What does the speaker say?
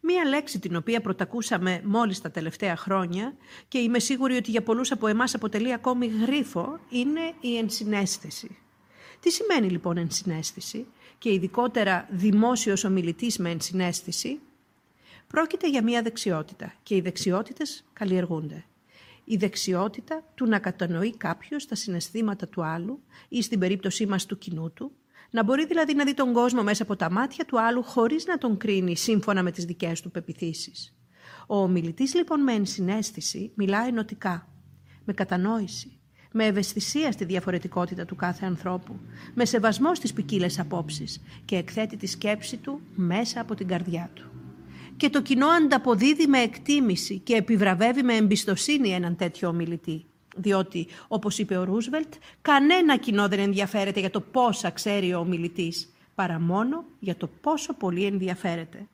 Μία λέξη την οποία πρωτακούσαμε μόλις τα τελευταία χρόνια και είμαι σίγουρη ότι για πολλούς από εμάς αποτελεί ακόμη γρίφο είναι η ενσυναίσθηση. Τι σημαίνει λοιπόν ενσυναίσθηση και ειδικότερα δημόσιος ομιλητής με ενσυναίσθηση; Πρόκειται για μία δεξιότητα και οι δεξιότητες καλλιεργούνται. Η δεξιότητα του να κατανοεί κάποιος τα συναισθήματα του άλλου ή στην περίπτωσή μας του κοινού του, να μπορεί δηλαδή να δει τον κόσμο μέσα από τα μάτια του άλλου χωρίς να τον κρίνει σύμφωνα με τις δικές του πεπιθήσεις. Ο ομιλητής λοιπόν με ενσυναίσθηση μιλά ενωτικά, με κατανόηση, με ευαισθησία στη διαφορετικότητα του κάθε ανθρώπου, με σεβασμό στις ποικίλες απόψεις και εκθέτει τη σκέψη του μέσα από την καρδιά του. Και το κοινό ανταποδίδει με εκτίμηση και επιβραβεύει με εμπιστοσύνη έναν τέτοιο ομιλητή. Διότι, όπως είπε ο Ρούσβελτ, κανένα κοινό δεν ενδιαφέρεται για το πόσα ξέρει ο ομιλητής, παρά μόνο για το πόσο πολύ ενδιαφέρεται.